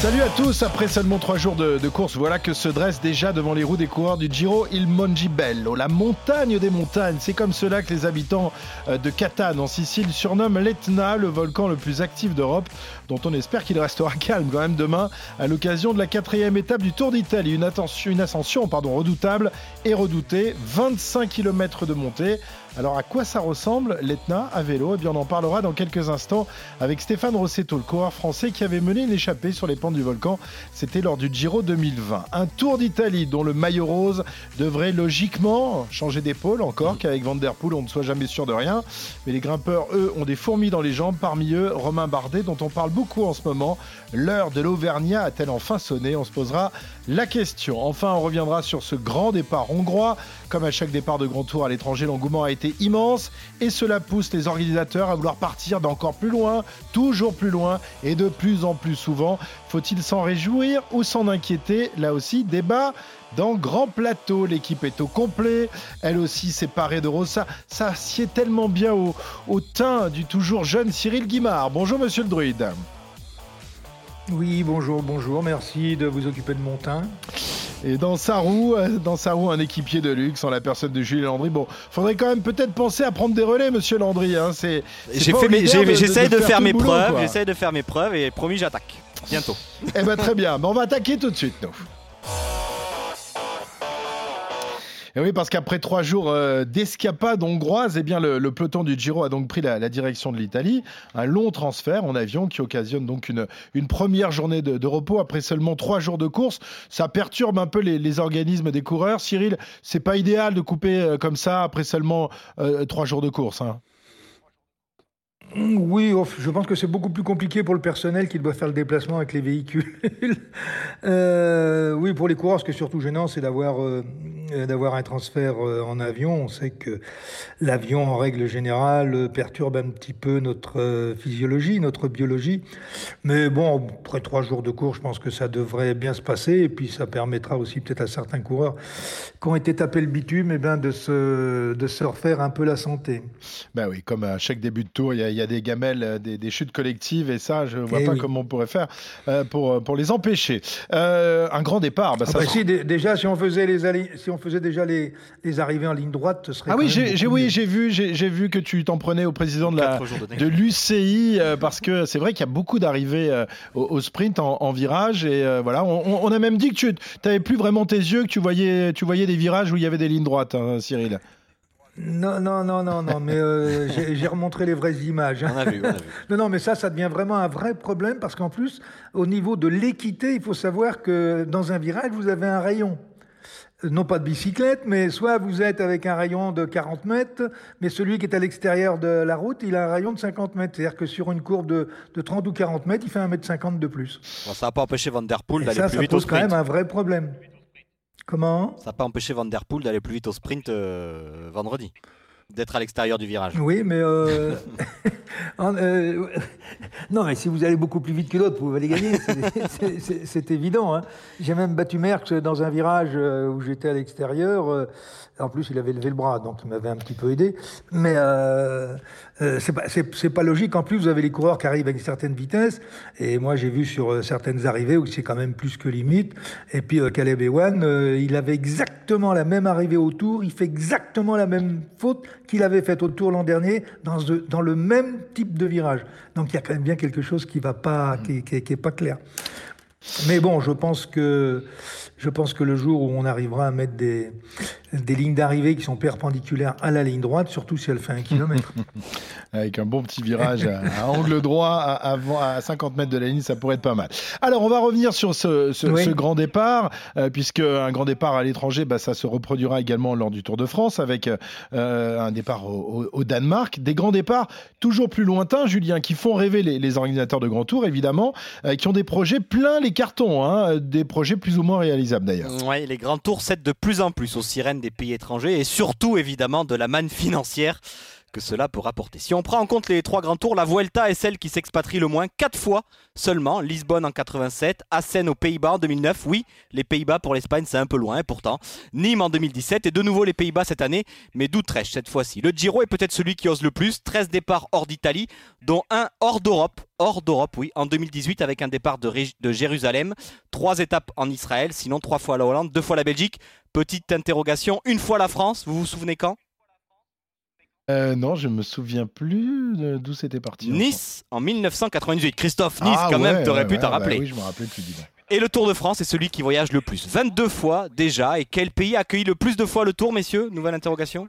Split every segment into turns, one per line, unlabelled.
Salut à tous, après seulement trois jours de, course, voilà que se dresse déjà devant les roues des coureurs du Giro il Mongibello, la montagne des montagnes. C'est comme cela que les habitants euh, de Catane en Sicile surnomment l'Etna, le volcan le plus actif d'Europe, dont on espère qu'il restera calme quand même demain à l'occasion de la quatrième étape du Tour d'Italie. Une, ascension redoutable et redoutée, 25 km de montée alors à quoi ça ressemble l'Etna à vélo? Eh bien on en parlera dans quelques instants avec Stéphane Rossetto, le coureur français qui avait mené une échappée sur les pentes du volcan. C'était lors du Giro 2020. Un Tour d'Italie dont le maillot rose devrait logiquement changer d'épaule encore qu'avec Van Der Poel on ne soit jamais sûr de rien. Mais les grimpeurs, eux, ont des fourmis dans les jambes. Parmi eux, Romain Bardet dont on parle beaucoup en ce moment. L'heure de l'Auvergnat a-t-elle enfin sonné? On se posera la question. Enfin, on reviendra sur ce grand départ hongrois. Comme à chaque départ de grand tour à l'étranger, l'engouement a été immense et cela pousse les organisateurs à vouloir partir d'encore plus loin, toujours plus loin et de plus en plus souvent. Faut-il s'en réjouir ou s'en inquiéter? Là aussi, débat dans Grand Plateau. L'équipe est au complet, elle aussi séparée de Rossa. Ça sied tellement bien au, au teint du toujours jeune Cyril Guimard. Bonjour monsieur le druide.
Oui, bonjour, bonjour, merci de vous occuper de mon teint.
Et dans sa roue, dans sa roue, un équipier de luxe en la personne de Julien Landry. Bon, faudrait quand même peut-être penser à prendre des relais, Monsieur Landry. Hein. C'est,
j'essaie de, de, faire, mes preuves, j'essaie de faire mes preuves et promis, j'attaque bientôt.
eh ben très bien. on va attaquer tout de suite, nous. Et oui, parce qu'après trois jours euh, d'escapade hongroise, eh bien, le, peloton du Giro a donc pris la, direction de l'Italie. Un long transfert en avion qui occasionne donc une, première journée de, repos après seulement trois jours de course. Ça perturbe un peu les, les organismes des coureurs. Cyril, c'est pas idéal de couper euh, comme ça après seulement euh, trois jours de course. Hein.
Oui, je pense que c'est beaucoup plus compliqué pour le personnel qui doit faire le déplacement avec les véhicules. euh, oui, pour les coureurs, ce qui est surtout gênant, c'est d'avoir euh, d'avoir un transfert euh, en avion. On sait que l'avion, en règle générale, perturbe un petit peu notre physiologie, notre biologie. Mais bon, après trois jours de cours, je pense que ça devrait bien se passer. Et puis, ça permettra aussi peut-être à certains coureurs qui ont été tapés le bitume, eh ben, de se de se refaire un peu la santé.
Ben oui, comme à chaque début de tour, il y a, y a des gamelles, des, des, chutes collectives, et ça, je ne vois et pas oui. comment on pourrait faire euh, pour, pour les empêcher. Euh, un grand départ.
Bah, ah ça bah si, déjà, si on faisait, les allées, si on faisait déjà les, les arrivées en ligne droite, ce serait.
Ah oui, j'ai oui, vu, j'ai vu que tu t'en prenais au président de, la, de, de l'UCI, euh, parce que c'est vrai qu'il y a beaucoup d'arrivées euh, au, au, sprint en, en virage, et euh, voilà, on, on, a même dit que tu n'avais plus vraiment tes yeux, que tu voyais, tu voyais des virages où il y avait des lignes droites, hein, Cyril.
Non, non, non, non, non, mais euh, j'ai remontré les vraies images.
On a vu, on a vu.
Non, non, mais ça, ça devient vraiment un vrai problème parce qu'en plus, au niveau de l'équité, il faut savoir que dans un virage, vous avez un rayon. Non pas de bicyclette, mais soit vous êtes avec un rayon de 40 mètres, mais celui qui est à l'extérieur de la route, il a un rayon de 50 mètres. C'est-à-dire que sur une courbe de, de 30 ou 40 mètres, il fait 1 mètre 50 de plus.
Bon, ça n'a pas empêché Van Der Poel d'aller plus
ça
vite au
sprint. Ça pose quand même un vrai problème. Comment
Ça n'a pas empêché Van Der Poel d'aller plus vite au sprint euh, vendredi d'être à l'extérieur du virage.
Oui, mais euh... euh... non, mais si vous allez beaucoup plus vite que l'autre, vous les gagner. C'est évident. Hein. J'ai même battu Merckx dans un virage où j'étais à l'extérieur. En plus, il avait levé le bras, donc il m'avait un petit peu aidé. Mais euh, euh, c'est pas, pas, logique. En plus, vous avez les coureurs qui arrivent avec une certaine vitesse. Et moi, j'ai vu sur euh, certaines arrivées où c'est quand même plus que limite. Et puis, euh, Caleb Ewan, euh, il avait exactement la même arrivée au tour. Il fait exactement la même faute qu'il avait faite au tour l'an dernier dans, dans, le même type de virage. Donc, il y a quand même bien quelque chose qui va pas, qui, qui, qui est pas clair. Mais bon, je pense que je pense que le jour où on arrivera à mettre des, des lignes d'arrivée qui sont perpendiculaires à la ligne droite, surtout si elle fait un kilomètre.
Avec un bon petit virage à, à angle droit à, à, à, 50 mètres de la ligne, ça pourrait être pas mal. Alors, on va revenir sur ce, ce, oui. ce grand départ, euh, puisque un grand départ à l'étranger, bah, ça se reproduira également lors du Tour de France, avec euh, un départ au, au, Danemark. Des grands départs toujours plus lointains, Julien, qui font rêver les, les organisateurs de grands tours, évidemment, euh, qui ont des projets plein les cartons, hein, des projets plus ou moins réalisables d'ailleurs.
Oui, les grands tours cèdent de plus en plus aux sirènes des pays étrangers et surtout évidemment de la manne financière que cela peut rapporter. Si on prend en compte les trois grands tours, la Vuelta est celle qui s'expatrie le moins, quatre fois seulement. Lisbonne en 87, Assen aux Pays-Bas en 2009. Oui, les Pays-Bas pour l'Espagne, c'est un peu loin pourtant. Nîmes en 2017 et de nouveau les Pays-Bas cette année, mais d'Utrecht cette fois-ci. Le Giro est peut-être celui qui ose le plus. 13 départs hors d'Italie, dont un hors d'Europe. Hors d'Europe, oui, en 2018 avec un départ de, de Jérusalem. Trois étapes en Israël, sinon trois fois la Hollande, deux fois la Belgique. Petite interrogation, une fois la France, vous vous souvenez quand?
Euh, non, je me souviens plus d'où c'était parti.
Nice en 1998. Christophe, Nice, ah quand même, t'aurais pu t'en bah rappeler.
oui, je me rappelle plus, dis
Et le Tour de France est celui qui voyage le plus. 22 fois déjà. Et quel pays a accueilli le plus de fois le Tour, messieurs? Nouvelle interrogation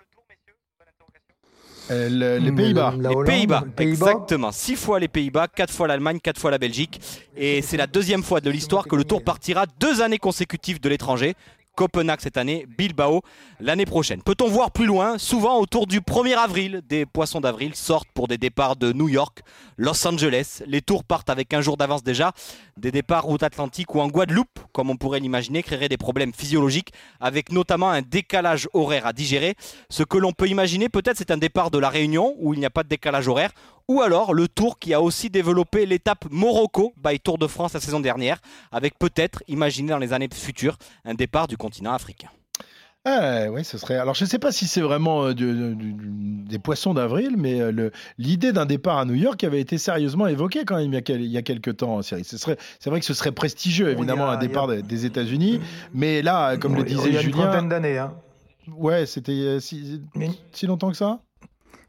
euh, les Pays-Bas.
Les Pays-Bas, exactement. 6 fois les Pays-Bas, 4 fois l'Allemagne, 4 fois la Belgique. Et c'est la deuxième fois de l'histoire que le Tour partira deux années consécutives de l'étranger. Copenhague cette année, Bilbao l'année prochaine. Peut-on voir plus loin? Souvent autour du 1er avril, des poissons d'avril sortent pour des départs de New York, Los Angeles. Les tours partent avec un jour d'avance déjà. Des départs route atlantique ou en Guadeloupe, comme on pourrait l'imaginer, créeraient des problèmes physiologiques avec notamment un décalage horaire à digérer. Ce que l'on peut imaginer peut-être c'est un départ de la Réunion où il n'y a pas de décalage horaire ou alors le Tour qui a aussi développé l'étape Morocco by Tour de France la saison dernière, avec peut-être, imaginé dans les années futures, un départ du continent africain.
Ah, oui, ce serait. Alors, je ne sais pas si c'est vraiment euh, des poissons d'avril, mais euh, l'idée d'un départ à New York avait été sérieusement évoquée quand même il y a, quelques temps, Cyril. C'est vrai que ce serait prestigieux, évidemment, un départ des, États-Unis, mais là, comme le disait Julien. Il y a une
trentaine d'années. Hein.
Ouais, c'était si, si longtemps que ça?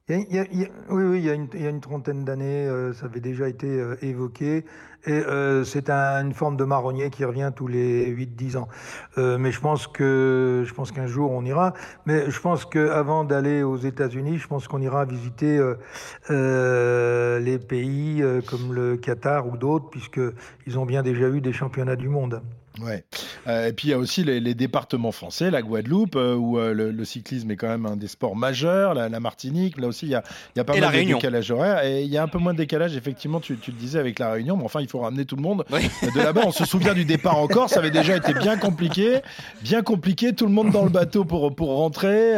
Oui, il y a une, trentaine d'années, euh, ça avait déjà été euh, évoqué. Et euh, c'est une forme de marronnier qui revient tous les 8-10 ans. mais je pense que je pense qu'un jour on ira. Mais je pense qu'avant d'aller aux États-Unis, je pense qu'on ira visiter les pays comme le Qatar ou d'autres, puisqu'ils ont bien déjà eu des championnats du monde.
Ouais. Euh, et puis il y a aussi les, départements français, la Guadeloupe, euh, où euh, le, cyclisme est quand même un des sports majeurs, la, Martinique, là aussi il y a, y a pas mal de décalage horaire. Et il y a un peu moins de décalage, effectivement, tu, tu, le disais avec la Réunion, mais enfin il faut ramener tout le monde de là-bas. On se souvient du départ en Corse, ça avait déjà été bien compliqué, bien compliqué, tout le monde dans le bateau pour, pour rentrer,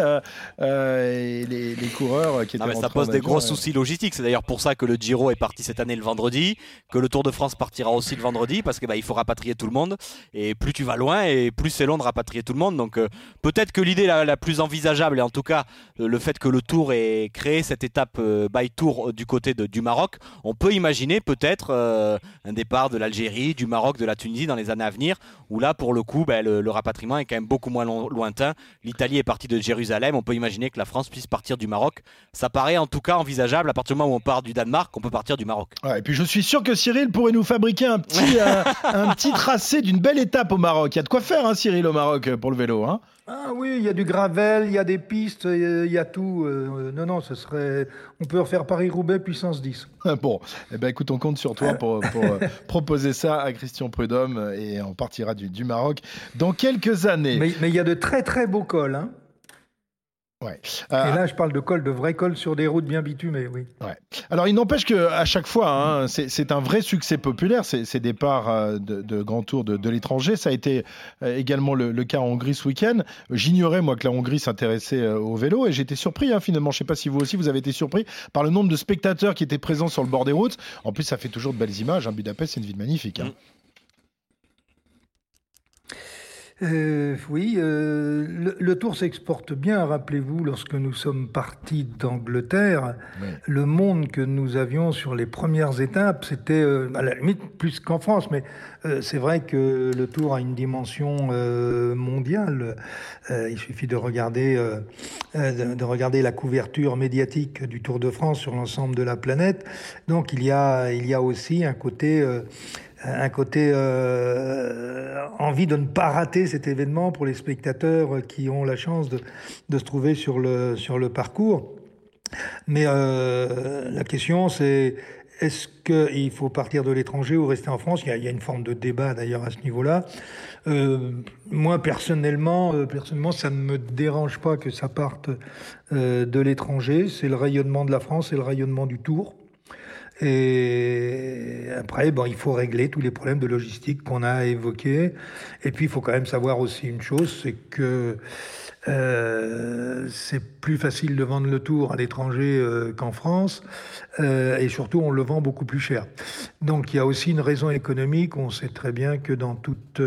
et les, coureurs qui étaient. Non, mais
ça pose des gros soucis logistiques. C'est d'ailleurs pour ça que le Giro est parti cette année le vendredi, que le Tour de France partira aussi le vendredi, parce qu'il bah, faut rapatrier tout le monde. Et plus tu vas loin, et plus c'est long de rapatrier tout le monde. Donc euh, peut-être que l'idée la, plus envisageable, et en tout cas le fait que le Tour ait créé cette étape euh, by Tour euh, du côté du Maroc, on peut imaginer peut-être un départ de l'Algérie, du Maroc, de la Tunisie dans les années à venir, où là pour le coup ben, le, rapatriement est quand même beaucoup moins lointain. L'Italie est partie de Jérusalem, on peut imaginer que la France puisse partir du Maroc. Ça paraît en tout cas envisageable à partir du moment où on part du Danemark, on peut partir du Maroc.
et puis je suis sûr que Cyril pourrait nous fabriquer un petit, un petit tracé d'une belle étape au Maroc. Il y a de quoi faire, hein, Cyril, au Maroc euh, pour le vélo. Hein
ah oui, il y a du gravel, il y a des pistes, il y a tout. Euh, non, non, ce serait. On peut refaire Paris-Roubaix puissance 10.
bon, eh ben, écoute, on compte sur toi pour, euh, proposer ça à Christian Prudhomme et on partira du, du Maroc dans quelques années.
Mais, il y a de très très beaux cols. Hein et là, euh, je parle de col, de vrai col sur des routes bien bitumées, oui.
Alors, il n'empêche qu'à chaque fois, hein, c'est un vrai succès populaire, ces, départs euh, de, de grands tours de, l'étranger. Ça a été euh, également le, cas en Hongrie ce week-end. J'ignorais, moi, que la Hongrie s'intéressait au vélo et j'étais surpris, hein, finalement. Je ne sais pas si vous aussi, vous avez été surpris par le nombre de spectateurs qui étaient présents sur le bord des routes. En plus, ça fait toujours de belles images. Hein. Budapest, c'est une ville magnifique. Hein.
Euh, oui, euh, le, tour s'exporte bien. Rappelez-vous, lorsque nous sommes partis d'Angleterre, le monde que nous avions sur les premières étapes, c'était euh, à la limite plus qu'en France, mais c'est vrai que le tour a une dimension mondiale. il suffit de regarder, de, de, regarder la couverture médiatique du Tour de France sur l'ensemble de la planète. Donc il y a, il y a aussi un côté un côté euh, envie de ne pas rater cet événement pour les spectateurs qui ont la chance de, se trouver sur le, parcours. Mais euh, la question, c'est est-ce qu'il faut partir de l'étranger ou rester en France? Il y, a, une forme de débat d'ailleurs à ce niveau-là. Euh, moi, personnellement, personnellement, ça ne me dérange pas que ça parte de l'étranger. C'est le rayonnement de la France, c'est le rayonnement du Tour. Et après, bon, il faut régler tous les problèmes de logistique qu'on a évoqués. Et puis, il faut quand même savoir aussi une chose, c'est que Euh, c'est plus facile de vendre le tour à l'étranger euh, qu'en France, euh, et surtout on le vend beaucoup plus cher. Donc il y a aussi une raison économique. On sait très bien que dans toute,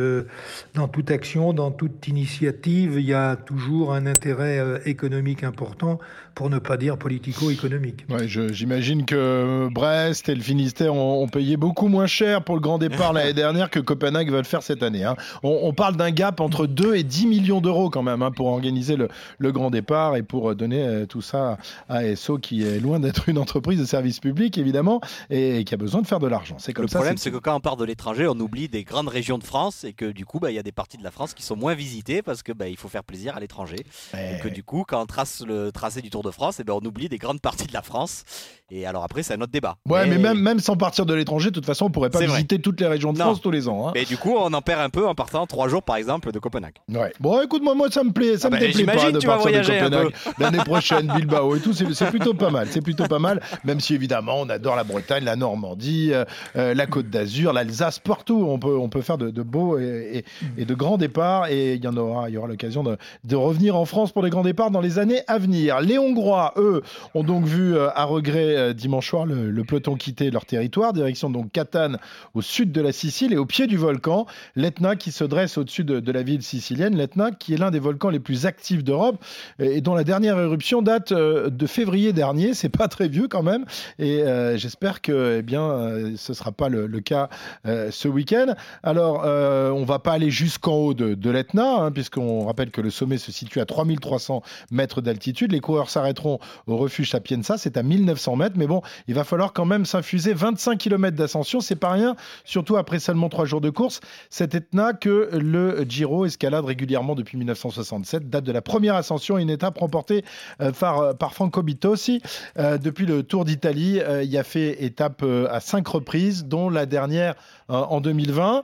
dans toute action, dans toute initiative, il y a toujours un intérêt économique important, pour ne pas dire politico-économique.
Ouais, J'imagine que Brest et le Finistère ont, payé beaucoup moins cher pour le grand départ l'année dernière que Copenhague va le faire cette année. Hein. On, parle d'un gap entre 2 et 10 millions d'euros quand même hein, pour organiser le, le, grand départ et pour donner euh, tout ça à SO qui est loin d'être une entreprise de service public évidemment et qui a besoin de faire de l'argent.
C'est comme le problème, c'est que quand on part de l'étranger, on oublie des grandes régions de France et que du coup, bah, il y a des parties de la France qui sont moins visitées parce que bah, il faut faire plaisir à l'étranger. Et que du coup, quand on trace le tracé du Tour de France, et ben on oublie des grandes parties de la France. Et alors après, c'est un autre débat.
Ouais, mais, même, même sans partir de l'étranger, de toute façon, on pourrait pas visiter toutes les régions de France tous les ans. Hein.
Mais du coup, on en perd un peu en partant trois jours, par exemple, de Copenhague.
Ouais. Bon, écoute-moi, moi, ça me plaît, ça ah me déplaît pas de tu partir de Copenhague l'année prochaine, Bilbao et tout. C'est plutôt pas mal. C'est plutôt pas mal. Même si évidemment, on adore la Bretagne, la Normandie, euh, euh, la Côte d'Azur, l'Alsace, partout. On peut, on peut faire de, beaux et, et, de grands départs. Et il y en aura, il y aura l'occasion de, de revenir en France pour les grands départs dans les années à venir. Les Hongrois, eux, ont donc vu euh, à regret dimanche soir le, peloton quitter leur territoire, direction donc Catane au sud de la Sicile et au pied du volcan, l'Etna qui se dresse au-dessus de, la ville sicilienne, l'Etna qui est l'un des volcans les plus actifs d'Europe. Et dont la dernière éruption date euh, de février dernier, c'est pas très vieux quand même. Et j'espère que eh bien ce sera pas le, cas ce week-end. Alors on va pas aller jusqu'en haut de, l'Etna hein, puisqu'on rappelle que le sommet se situe à 3300 mètres d'altitude, les coureurs s'arrêteront au refuge Sapienza, c'est à 1900 mètres, mais bon, il va falloir quand même s'infuser. 25 km d'ascension, c'est pas rien, surtout après seulement trois jours de course. Cet Etna que le Giro escalade régulièrement depuis 1967, de la première ascension, une étape remportée euh, par, euh, par Franco Bitossi. Euh, depuis le Tour d'Italie, il a fait étape à cinq reprises, dont la dernière en 2020.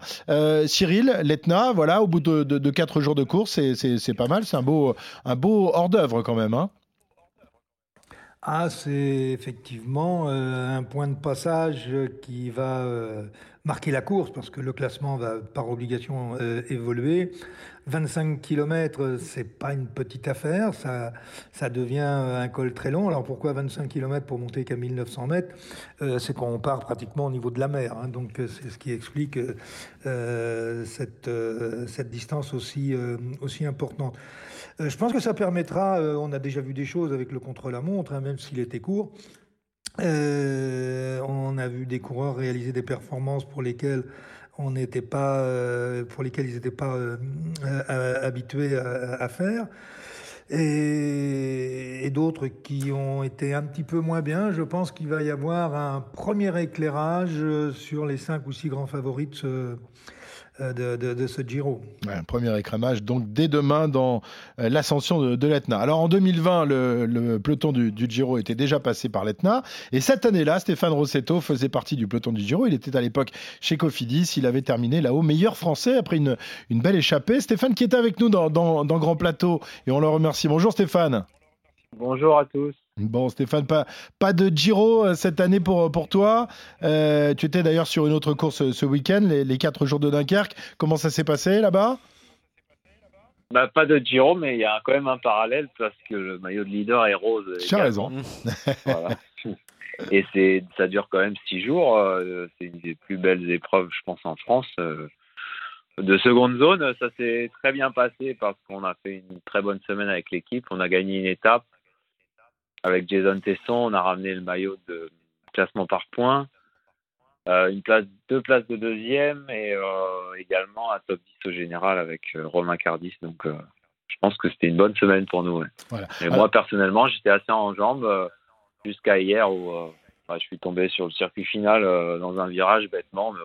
Cyril, l'Etna, voilà, au bout de, quatre jours de course, c'est pas mal, c'est un beau, un beau hors d'œuvre quand même. Hein.
Ah, c'est effectivement euh, un point de passage qui va euh, marquer la course parce que le classement va par obligation euh, évoluer. 25 km, c'est pas une petite affaire, ça, devient un col très long. Alors pourquoi 25 km pour monter qu'à 1900 mètres C'est qu'on part pratiquement au niveau de la mer. Hein. donc c'est ce qui explique cette, distance aussi importante. Euh, je pense que ça permettra, euh, on a déjà vu des choses avec le contre-la-montre, hein, même s'il était court. Euh, on a vu des coureurs réaliser des performances pour lesquelles on n'était pas, pour ils n'étaient pas habitués à, faire. Et, et d'autres qui ont été un petit peu moins bien. Je pense qu'il va y avoir un premier éclairage sur les cinq ou six grands favoris de ce, euh, de, ce Giro.
un premier écrémage donc dès demain dans euh, l'ascension de, l'Etna. Alors en 2020, le, peloton du, Giro était déjà passé par l'Etna et cette année-là, Stéphane Rossetto faisait partie du peloton du Giro. Il était à l'époque chez Cofidis. Il avait terminé là-haut meilleur français après une, une belle échappée. Stéphane qui était avec nous dans, dans, dans Grand Plateau et on le remercie. Bonjour Stéphane.
Bonjour à tous.
Bon, Stéphane, pas, pas de Giro euh, cette année pour, pour toi. Euh, tu étais d'ailleurs sur une autre course euh, ce week-end, les, quatre jours de Dunkerque. Comment ça s'est passé là-bas?
Bah, Pas de Giro, mais il y a quand même un parallèle parce que le maillot de leader est rose.
Tu as raison.
Et c'est, ça dure quand même six jours. C'est une des plus belles épreuves, je pense, en France. De seconde zone, ça s'est très bien passé parce qu'on a fait une très bonne semaine avec l'équipe. On a gagné une étape avec Jason Tesson, on a ramené le maillot de classement par points. Euh, une place, deux places de deuxième et euh, également un top 10 au général avec euh, Romain Cardis. Donc je pense que c'était une bonne semaine pour nous. Et moi personnellement, j'étais assez en jambes jusqu'à hier où je suis tombé sur le circuit final dans un virage bêtement. Mais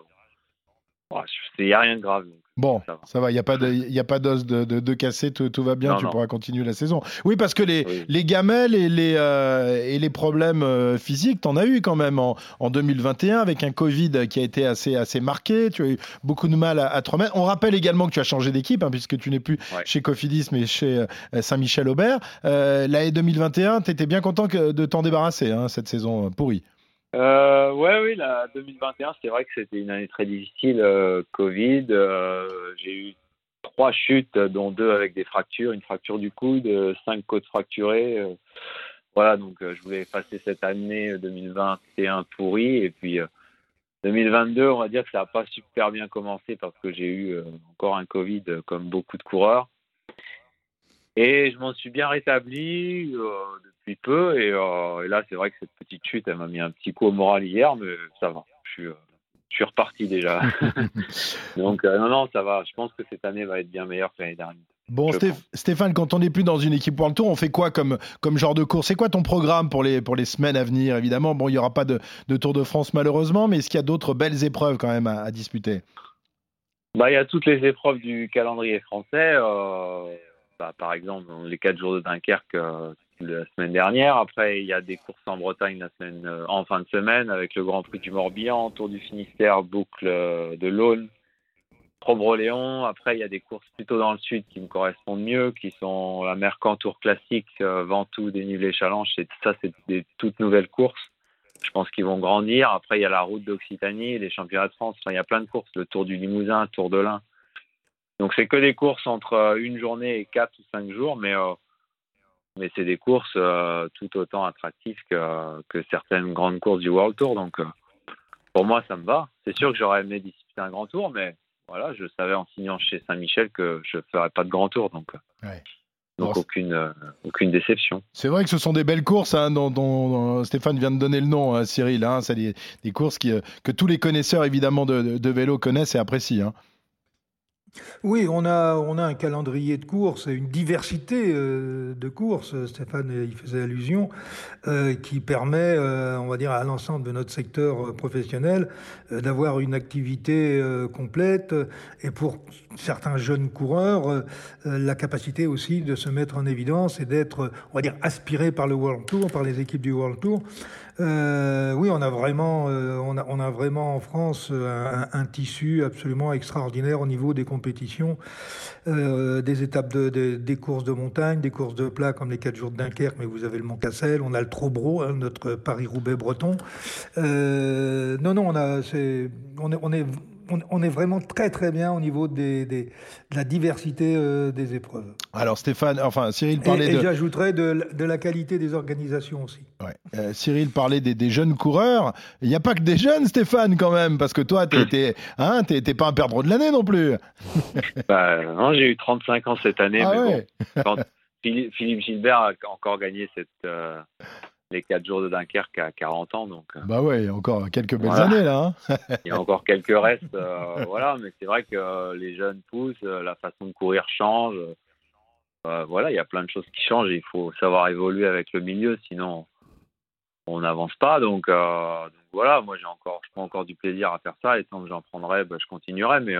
il n'y a rien de grave.
Bon, ça va, il n'y a pas de, d'os de, de, casser, tout, va bien, tu pourras continuer la saison. Oui, parce que les, les gamelles et les, euh, et les problèmes euh, physiques, tu en as eu quand même en, en, 2021 avec un Covid qui a été assez, assez marqué. Tu as eu beaucoup de mal à, te remettre. On rappelle également que tu as changé d'équipe, hein, puisque tu n'es plus chez Cofidis, mais chez euh, Saint-Michel-Aubert. L'année 2021, tu étais bien content de t'en débarrasser, hein, cette saison pourrie.
Euh, ouais, oui, la 2021, c'est vrai que c'était une année très difficile. Euh, Covid, euh, j'ai eu trois chutes, dont deux avec des fractures, une fracture du coude, cinq côtes fracturées. voilà, donc je voulais passer cette année 2021 pourrie et puis 2022, on va dire que ça n'a pas super bien commencé parce que j'ai eu encore un Covid comme beaucoup de coureurs. Et je m'en suis bien rétabli depuis peu. Et, là, c'est vrai que cette petite chute, elle m'a mis un petit coup au moral hier, mais ça va. Je suis, je suis reparti déjà. Donc, non, non, ça va. Je pense que cette année va être bien meilleure que l'année dernière.
Bon, Stéphane, quand on n'est plus dans une équipe World Tour, on fait quoi comme, comme genre de course? C'est quoi ton programme pour les, pour les semaines à venir? Évidemment, bon, il n'y aura pas de, de, Tour de France malheureusement, mais est-ce qu'il y a d'autres belles épreuves quand même à, disputer?
Bah, Il y a toutes les épreuves du calendrier français. Euh, bah, par exemple, les quatre jours de Dunkerque euh, la semaine dernière. Après, il y a des courses en Bretagne euh, en fin de semaine avec le Grand Prix du Morbihan, Tour du Finistère, boucle de l'Aune Probreléon. Après, il y a des courses plutôt dans le sud qui me correspondent mieux, qui sont la Mercantour classique, euh, Ventoux, Dénivelé, Challenge. Ça, c'est des toutes nouvelles courses. Je pense qu'ils vont grandir. Après, il y a la route d'Occitanie, les championnats de France. il y a plein de courses. Le Tour du Limousin, Tour de l'Ain. Donc, c'est que des courses entre euh, une journée et quatre ou cinq jours, mais, euh, mais c'est des courses tout autant attractives que, que certaines grandes courses du World Tour. Donc, pour moi, ça me va. C'est sûr que j'aurais aimé disputer un grand tour, mais voilà, je savais en signant chez Saint-Michel que je ne ferais pas de grand tour. Donc, euh, donc aucune, euh, aucune déception.
C'est vrai que ce sont des belles courses hein, dont, Stéphane vient de donner le nom, hein, Cyril. Hein, c'est des, courses qui, euh, que tous les connaisseurs évidemment de, de vélo connaissent et apprécient.
Oui, on a, on a un calendrier de courses, une diversité euh, de courses, Stéphane y faisait allusion, euh, qui permet, euh, on va dire, à l'ensemble de notre secteur professionnel d'avoir une activité complète et pour certains jeunes coureurs, la capacité aussi de se mettre en évidence et d'être, on va dire, aspiré par le World Tour, par les équipes du World Tour. Euh, oui, on a vraiment, euh, on, a, on, a, vraiment en France euh, un, tissu absolument extraordinaire au niveau des compétitions, des étapes de, des courses de montagne, des courses de plat comme les 4 jours de Dunkerque, mais vous avez le Mont Cassel, on a le Trobro, hein, notre Paris-Roubaix breton. non, non, on a, on est, on est on, est vraiment très très bien au niveau des, de la diversité euh, des épreuves.
Alors Stéphane, enfin Cyril parlait
et,
et
j'ajouterais de, la qualité des organisations aussi.
Euh, Cyril parlait des, jeunes coureurs. Il n'y a pas que des jeunes, Stéphane, quand même, parce que toi, tu n'étais hein, pas un perdreau de l'année non plus.
bah, non, j'ai eu 35 ans cette année, ah mais bon, Philippe, Gilbert a encore gagné cette, euh, les 4 jours de Dunkerque à 40 ans. Donc,
euh, bah ouais, il y a encore quelques belles années là.
Hein. il y a encore quelques restes. Euh, voilà, mais c'est vrai que euh, les jeunes poussent, la façon de courir change. voilà, il y a plein de choses qui changent. il faut savoir évoluer avec le milieu, sinon on n'avance pas. Donc, voilà, moi j'ai encore, je prends encore du plaisir à faire ça. Et tant que j'en prendrai, bah, je continuerai. Mais,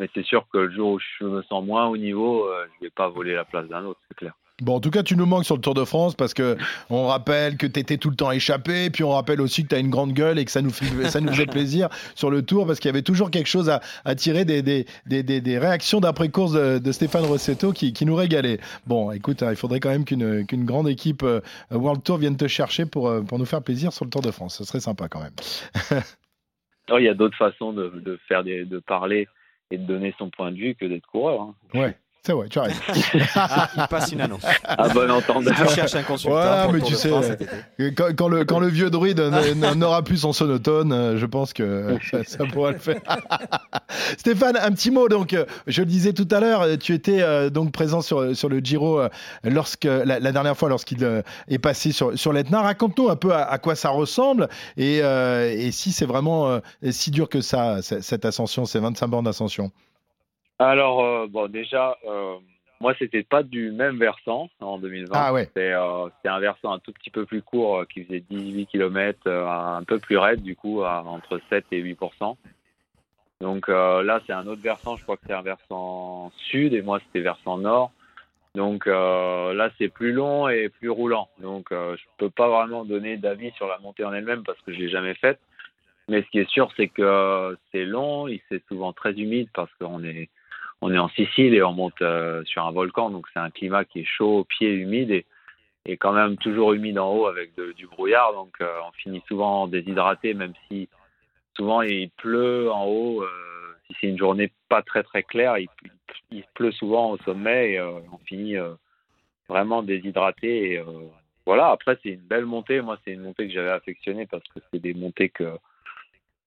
mais c'est sûr que le jour où je me sens moins au niveau, je vais pas voler la place d'un autre, c'est clair.
Bon, en tout cas, tu nous manques sur le Tour de France parce que on rappelle que tu étais tout le temps échappé, puis on rappelle aussi que tu as une grande gueule et que ça nous, fait, ça nous faisait plaisir sur le Tour parce qu'il y avait toujours quelque chose à, tirer des, des, des, des réactions d'après-course de, Stéphane Rossetto qui, qui, nous régalait. Bon, écoute, hein, il faudrait quand même qu'une qu'une grande équipe euh, World Tour vienne te chercher pour, euh, pour nous faire plaisir sur le Tour de France. Ce serait sympa quand même.
il y a d'autres façons de, de faire des, de parler et de donner son point de vue que d'être coureur. Hein.
Ouais. C'est vrai, tu as raison.
il passe une annonce.
À bon entendeur.
Je cherche un consultant.
mais tu sais, quand, le, quand le vieux druide n'aura plus son sonotone, euh, je pense que ça, pourra le faire. Stéphane, un petit mot. Donc, euh, je le disais tout à l'heure, tu étais euh, donc présent sur, sur le Giro lorsque, la, dernière fois lorsqu'il est passé sur, sur l'Etna. Raconte-nous un peu à, quoi ça ressemble et, et si c'est vraiment si dur que ça, cette ascension, ces 25 bornes d'ascension.
Alors, euh, bon, déjà, euh, moi, c'était pas du même versant en 2020.
Ah ouais.
Euh, c'était un versant un tout petit peu plus court qui faisait 18 km, un peu plus raide, du coup, entre 7 et 8 Donc là, c'est un autre versant. Je crois que c'est un versant sud et moi, c'était versant nord. Donc là, c'est plus long et plus roulant. Donc je peux pas vraiment donner d'avis sur la montée en elle-même parce que je l'ai jamais faite. Mais ce qui est sûr, c'est que c'est long, il c'est souvent très humide parce qu'on est on est en Sicile et on monte euh, sur un volcan, donc c'est un climat qui est chaud, pied humide et, quand même toujours humide en haut avec du brouillard, donc euh, on finit souvent déshydraté, même si souvent il pleut en haut. Euh, si c'est une journée pas très très claire, il, pleut souvent au sommet et on finit vraiment déshydraté. Et, voilà, après, c'est une belle montée. Moi, c'est une montée que j'avais affectionnée parce que c'est des montées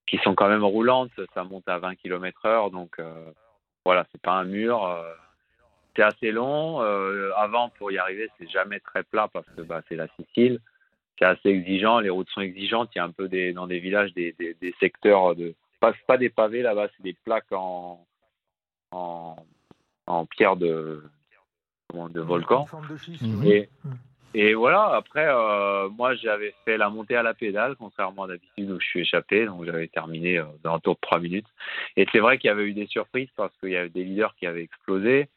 qui sont quand même roulantes. Ça monte à 20 km heure. Donc, voilà, c'est pas un mur. c'est assez long. avant, pour y arriver, c'est jamais très plat parce que bah, c'est la Sicile c'est assez exigeant, les routes sont exigeantes. Il y a un peu des, dans des villages des, des, secteurs de pas, pas des pavés là-bas, c'est des plaques en, en, en pierre de, de volcan.
Mhm.
et, et, voilà, après, euh, moi j'avais fait la montée à la pédale, contrairement à d'habitude où je suis échappé, donc j'avais terminé euh, dans un tour de 3 minutes. Et c'est vrai qu'il y avait eu des surprises parce qu'il y avait des leaders qui avaient explosé.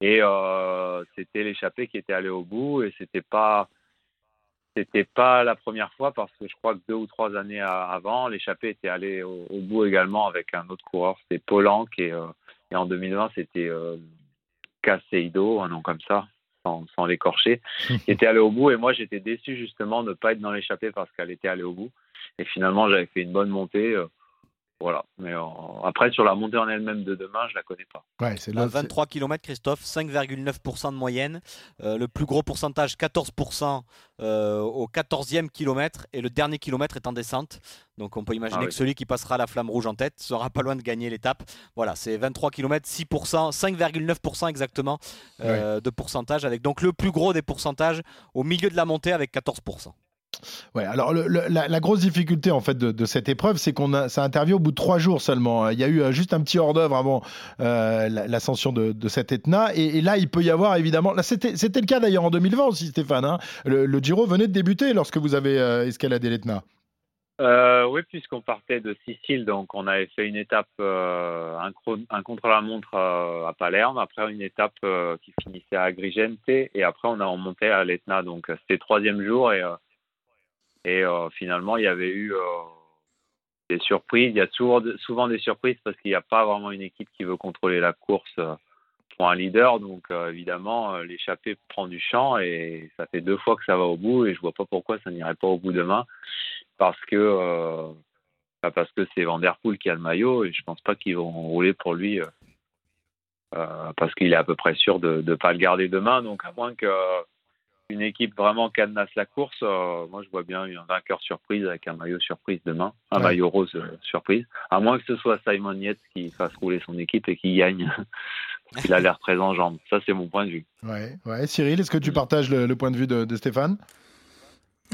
Et euh, c'était l'échappé qui était allé au bout et c'était pas c'était pas la première fois parce que je crois que deux ou trois années avant, l'échappée était allé au, bout également avec un autre coureur, c'était Polanc et, euh, et en 2020 c'était euh, Caseido, un nom comme ça, sans, sans l'écorcher, était allé au bout et moi j'étais déçu justement de ne pas être dans l'échappée parce qu'elle était allée au bout et finalement j'avais fait une bonne montée. Voilà. Mais euh, après, sur la montée en elle-même de demain, je la connais pas.
Ouais, c'est 23 km, Christophe, 5,9% de moyenne. Euh, le plus gros pourcentage, 14% euh, au 14e kilomètre. Et le dernier kilomètre est en descente. Donc on peut imaginer ah que celui qui passera la flamme rouge en tête sera pas loin de gagner l'étape. Voilà, c'est 23 km, 6%, 5,9% exactement de pourcentage. Avec donc le plus gros des pourcentages au milieu de la montée avec 14%.
Ouais, alors la, grosse difficulté en fait de, cette épreuve, c'est qu'on a ça intervient au bout de trois jours seulement. Il y a eu euh, juste un petit hors d'œuvre avant euh, l'ascension de, cet Etna, et, là il peut y avoir évidemment. C'était le cas d'ailleurs en 2020 aussi, Stéphane. Hein. le, Giro venait de débuter lorsque vous avez euh, escaladé l'Etna.
oui, puisqu'on partait de Sicile, donc on avait fait une étape, un, contre-la-montre à Palerme, après une étape qui finissait à Agrigente, et après on a remonté à l'Etna. Donc c'était troisième jour, et et euh, finalement, il y avait eu euh, des surprises. Il y a toujours, souvent des surprises parce qu'il n'y a pas vraiment une équipe qui veut contrôler la course euh, pour un leader. Donc évidemment, l'échappée prend du champ et ça fait deux fois que ça va au bout et je vois pas pourquoi ça n'irait pas au bout demain parce que bah, parce que c'est Van qui a le maillot et je pense pas qu'ils vont rouler pour lui parce qu'il est à peu près sûr de ne pas le garder demain. Donc à moins que une équipe vraiment cadenasse la course, euh, moi je vois bien un vainqueur surprise avec un maillot surprise demain, un maillot rose euh, surprise. À moins que ce soit Simon Yates qui fasse rouler son équipe et qui gagne. Il a l'air très en jambes. Ça, c'est mon point de vue.
Ouais, ouais. Cyril, est-ce que tu partages le, point de vue de, Stéphane?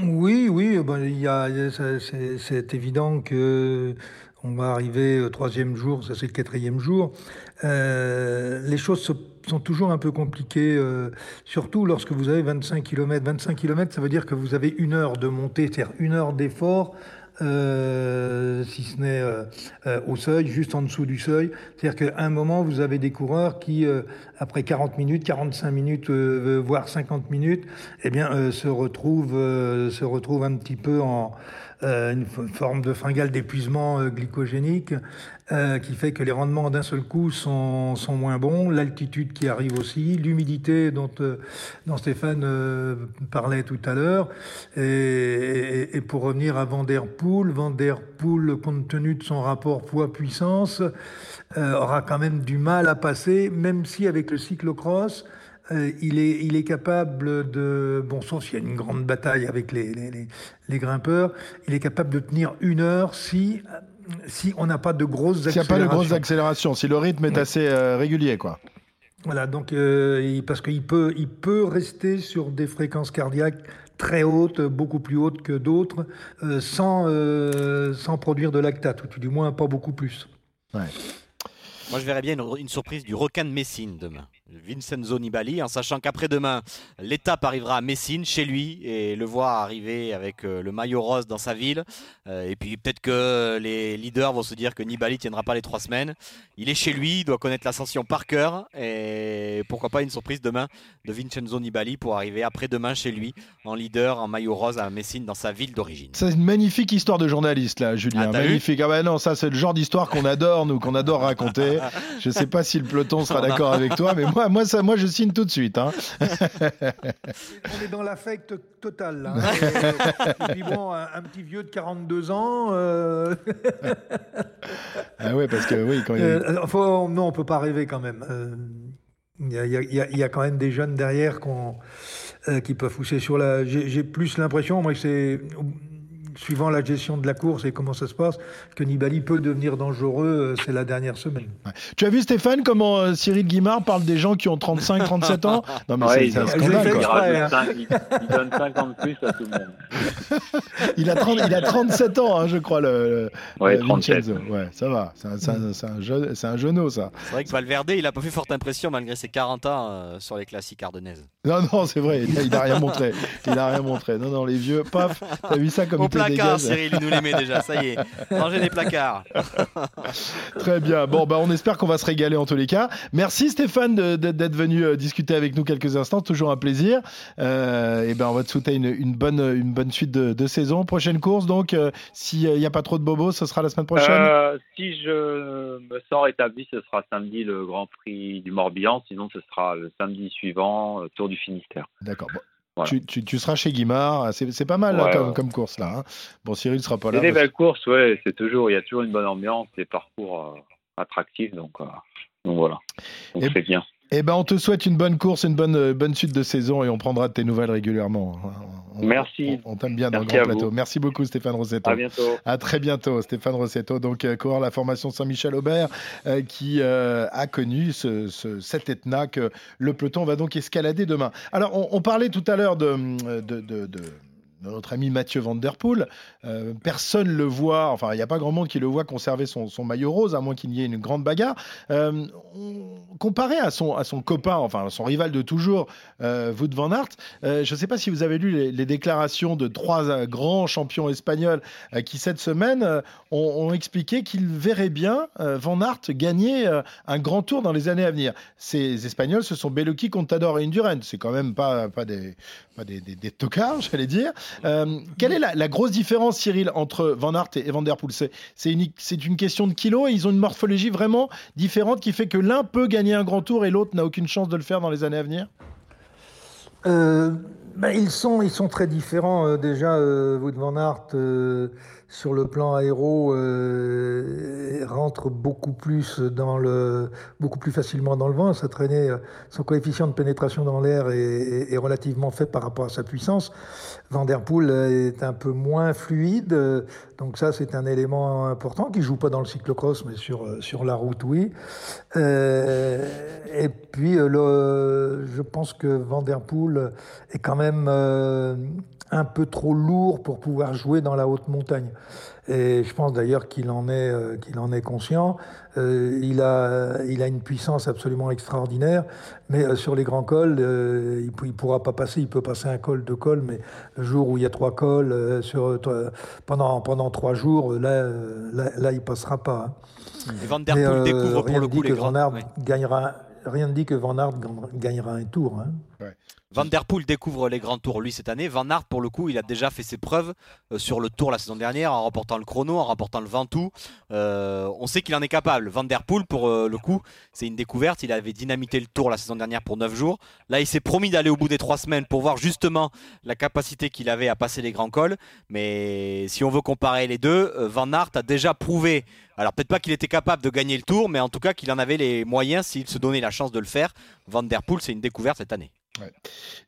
Oui, oui, ben, il y a, c'est évident que on va arriver au troisième jour, ça c'est le quatrième jour. Euh, les choses sont toujours un peu compliquées, euh, surtout lorsque vous avez 25 km. 25 km, ça veut dire que vous avez une heure de montée, c'est-à-dire une heure d'effort, euh, si ce n'est au seuil, juste en dessous du seuil. C'est-à-dire qu'à un moment, vous avez des coureurs qui, après 40 minutes, 45 minutes, voire 50 minutes, eh bien, se retrouvent, se retrouvent un petit peu en euh, une forme de fringale d'épuisement euh, glycogénique euh, qui fait que les rendements d'un seul coup sont, sont moins bons, l'altitude qui arrive aussi, l'humidité dont, dont Stéphane parlait tout à l'heure. Et, et, pour revenir à Van Der Poel, Van Der Poel, compte tenu de son rapport poids-puissance, aura quand même du mal à passer, même si avec le cyclocross, euh, il, est, il est capable de, bon, sauf s'il y a une grande bataille avec les, les, les, grimpeurs, il est capable de tenir une heure si, si on n'a pas de grosses accélérations.
S'il n'y a pas de grosses accélérations, si le rythme est assez euh, régulier, quoi.
Voilà, donc euh, parce qu'il peut, il peut rester sur des fréquences cardiaques très hautes, beaucoup plus hautes que d'autres, sans, sans produire de lactate, ou du moins pas beaucoup plus.
Ouais. Moi, je verrais bien une, surprise du requin de Messine demain. Vincenzo Nibali, en sachant qu'après-demain, l'étape arrivera à Messine, chez lui, et le voir arriver avec euh, le maillot rose dans sa ville. Euh, et puis peut-être que les leaders vont se dire que Nibali tiendra pas les trois semaines. Il est chez lui, il doit connaître l'ascension par cœur, et pourquoi pas une surprise demain de Vincenzo Nibali pour arriver après-demain chez lui, en leader, en maillot rose à Messine, dans sa ville d'origine.
C'est une magnifique histoire de journaliste, là, Julien. Ah, magnifique. Ah ben non, ça c'est le genre d'histoire qu'on adore, nous, qu'on adore raconter. Je sais pas si le peloton sera d'accord avec toi, mais moi moi, moi, ça, moi, je signe tout de suite. Hein.
On est dans l'affect total. Là. et, puis bon, un, petit vieux de 42 ans. Euh...
ah ouais, parce que oui, quand il...
euh, faut, non, on peut pas rêver quand même. Il y, y, y, a quand même des jeunes derrière euh, qui peuvent pousser sur la. J'ai plus l'impression, moi, que c'est suivant la gestion de la course et comment ça se passe, que Nibali peut devenir dangereux, euh, c'est la dernière semaine.
Ouais. Tu as vu Stéphane comment euh, Cyril Guimard parle des gens qui ont 35, 37 ans?
Non mais ouais, c'est un scandale. Il. 5, il, il, donne 50 plus à tout le monde.
il, a 30, il a 37 ans, hein, je crois, le,
ouais,
le Vincenzo. Ouais, ça va, c'est un, un, un, jeune, un genou, ça.
C'est vrai que Valverde, il a pas fait forte impression malgré ses 40 ans euh, sur les classiques ardennaises.
Non, non, c'est vrai, il n'a rien montré. Il n'a rien montré. Non, non, les vieux, paf, t'as vu ça comme
Au placard, Cyril, il nous les met déjà, ça y est. Rangez les placards.
Très bien. Bon, bah, on espère qu'on va se régaler en tous les cas. Merci Stéphane d'être venu discuter avec nous quelques instants. Toujours un plaisir. Euh, et ben, on va te souhaiter une, une, bonne, une bonne suite de, de saison. Prochaine course, donc, euh, s'il n'y a pas trop de bobos, ce sera la semaine prochaine
euh, Si je me sens rétabli, ce sera samedi le Grand Prix du Morbihan. Sinon, ce sera le samedi suivant, Tour du Finistère.
D'accord. Bon. Voilà. Tu, tu, tu, seras chez Guimard, c'est pas mal ouais, là, comme, ouais. comme, course là. Hein. Bon, Cyril sera pas là.
C'est des belles courses, ouais. C'est toujours, il y a toujours une bonne ambiance, des parcours euh, attractifs, donc, euh, donc voilà. Donc c'est bien.
Eh ben, on te souhaite une bonne course, une bonne, bonne suite de saison et on prendra de tes nouvelles régulièrement.
On, Merci.
On, on t'aime bien dans Merci le grand plateau. Merci beaucoup, Stéphane Rossetto.
À bientôt.
À très bientôt, Stéphane Rossetto, donc euh, coureur la formation Saint-Michel-Aubert, euh, qui euh, a connu ce, ce, cet Etna que le peloton va donc escalader demain. Alors, on, on parlait tout à l'heure de, de, de, de notre ami Mathieu Van Der Poel. Euh, personne le voit, enfin, il n'y a pas grand monde qui le voit conserver son, maillot rose, à moins qu'il y ait une grande bagarre. Euh, comparé à son, à son copain, enfin, son rival de toujours, euh, Van Aert, je ne sais pas si vous avez lu les, déclarations de trois grands champions espagnols qui, cette semaine, ont, expliqué qu'ils verraient bien Van Aert gagner un grand tour dans les années à venir. Ces Espagnols, ce sont Bellucci, Contador et Indurain. C'est quand même pas, pas des, pas des, des, des tocards, j'allais dire. Euh, quelle est la, grosse différence, Cyril, entre Van Aert et, Van Der Poel C'est une, question de kilos et ils ont une morphologie vraiment différente qui fait que l'un peut gagner un grand tour et l'autre n'a aucune chance de le faire dans les années à venir
euh, ben, ils, sont, très différents. Euh, déjà, euh, Wout Van Aert, sur le plan aéro, euh, rentre beaucoup plus dans le, beaucoup plus facilement dans le vent. Sa traînée, son coefficient de pénétration dans l'air est, relativement faible par rapport à sa puissance. Van Der Poel est un peu moins fluide, donc ça c'est un élément important qui joue pas dans le cyclocross, mais sur sur la route, oui. Euh, et puis je pense que Van Der Poel est quand même euh, un peu trop lourd pour pouvoir jouer dans la haute montagne. Et je pense d'ailleurs qu'il en est euh, qu'il en est conscient. Euh, il a il a une puissance absolument extraordinaire, mais euh, sur les grands cols, euh, il, il pourra pas passer. Il peut passer un col, deux cols, mais le jour où il y a trois cols euh, sur pendant pendant trois jours, là là, là il passera pas.
Hein. Et Van der Poel découvre pour le coup les
grands. Van Aert ouais. gagnera rien ne dit que Van Aert gagnera un tour. Hein.
Ouais. Van Der Poel découvre les grands tours lui cette année. Van Aert pour le coup il a déjà fait ses preuves euh, sur le tour la saison dernière en remportant le chrono, en remportant le Ventoux. Euh, on sait qu'il en est capable. Van Der Poel pour euh, le coup c'est une découverte. Il avait dynamité le tour la saison dernière pour 9 jours. Là il s'est promis d'aller au bout des 3 semaines pour voir justement la capacité qu'il avait à passer les grands cols. Mais si on veut comparer les deux, Van Aert a déjà prouvé alors peut-être pas qu'il était capable de gagner le tour, mais en tout cas qu'il en avait les moyens s'il se donnait la chance de le faire. Van Der Poel, c'est une découverte cette année.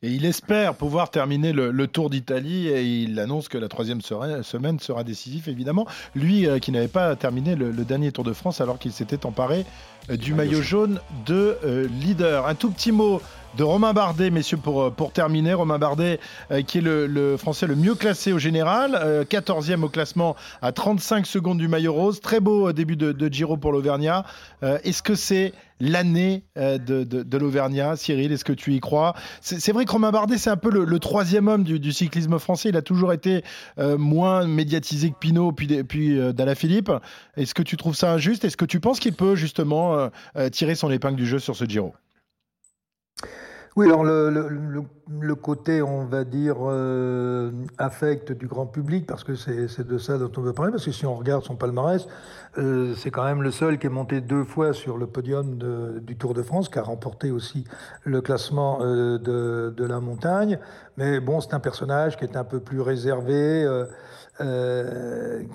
Et il espère pouvoir terminer le, Tour d'Italie et il annonce que la troisième semaine sera décisive, évidemment. Lui euh, qui n'avait pas terminé le, dernier Tour de France alors qu'il s'était emparé du maillot jaune de euh, leader. Un tout petit mot de Romain Bardet, messieurs, pour, pour terminer. Romain Bardet, euh, qui est le, Français le mieux classé au général, euh, 14e au classement à 35 secondes du maillot rose. Très beau euh, début de, de Giro pour l'Auvergnat. Euh, est-ce que c'est l'année euh, de, de, l'Auvergnat Cyril, est-ce que tu y crois? C'est vrai que Romain Bardet, c'est un peu le, troisième homme du, cyclisme français. Il a toujours été moins médiatisé que Pinot, puis, puis Dalla Philippe. Est-ce que tu trouves ça injuste? Est-ce que tu penses qu'il peut justement tirer son épingle du jeu sur ce Giro
Oui, alors le, côté, on va dire, euh, affect du grand public, parce que c'est de ça dont on veut parler, parce que si on regarde son palmarès, euh, c'est quand même le seul qui est monté deux fois sur le podium du Tour de France, qui a remporté aussi le classement euh, de, la montagne. Mais bon, c'est un personnage qui est un peu plus réservé,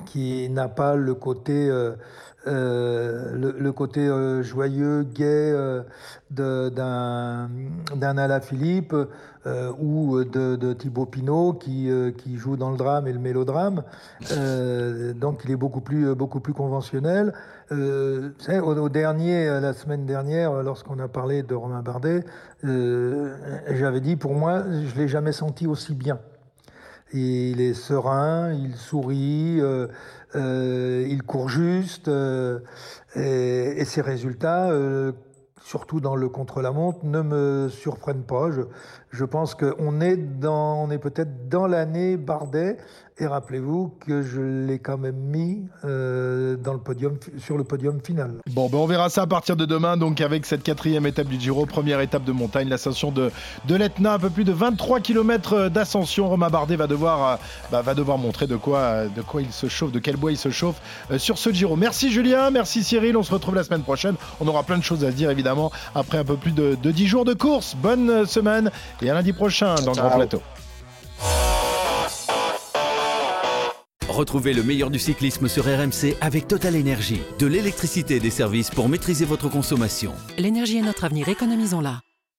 qui n'a pas le côté euh, le, côté euh, joyeux, gai euh, d'un Alain Philippe ou de, de, Thibaut Pinot qui, qui joue dans le drame et le mélodrame. donc il est beaucoup plus, beaucoup plus conventionnel. Au, dernier, la semaine dernière, lorsqu'on a parlé de Romain Bardet, j'avais dit pour moi, je l'ai jamais senti aussi bien. Il est serein, il sourit, euh, euh, il court juste, euh, et, ses résultats, surtout dans le contre-la-montre, ne me surprennent pas. Je pense qu'on est, dans, on est peut-être dans l'année Bardet, et rappelez-vous que je l'ai quand même mis euh, dans le podium, sur le podium final.
Bon, ben on verra ça à partir de demain, donc avec cette quatrième étape du Giro, première étape de montagne, l'ascension de, de l'Etna, un peu plus de 23 km d'ascension. Romain Bardet va devoir, euh, bah, va devoir montrer de quoi, de quoi il se chauffe, de quel bois il se chauffe euh, sur ce Giro. Merci Julien, merci Cyril, on se retrouve la semaine prochaine. On aura plein de choses à se dire évidemment après un peu plus de, de 10 jours de course. Bonne semaine et à lundi prochain dans le Grand Plateau.
Retrouvez le meilleur du cyclisme sur RMC avec Total Énergie. De l'électricité et des services pour maîtriser votre consommation.
L'énergie est notre avenir, économisons-la.